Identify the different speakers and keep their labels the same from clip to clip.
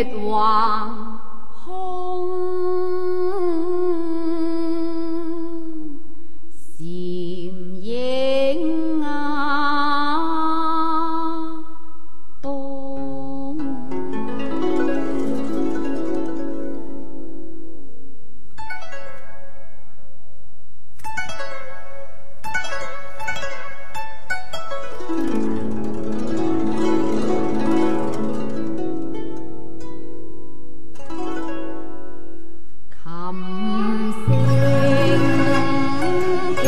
Speaker 1: it wide.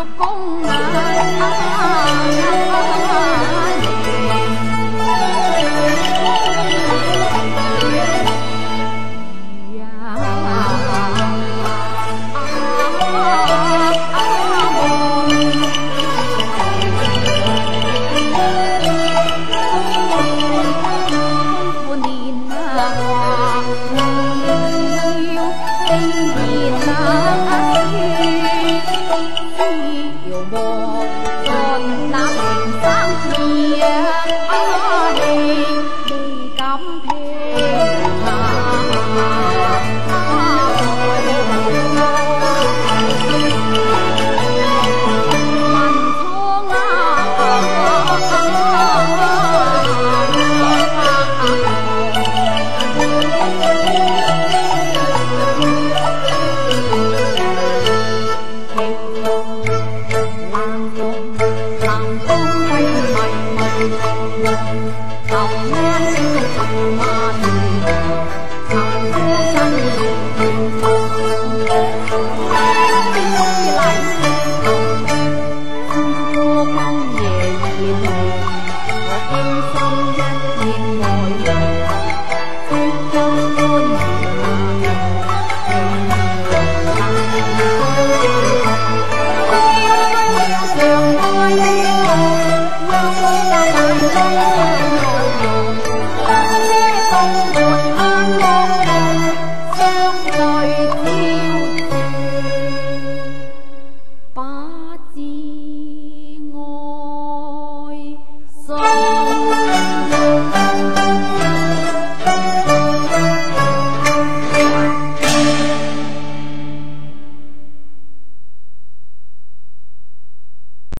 Speaker 1: 有困难。Thank you.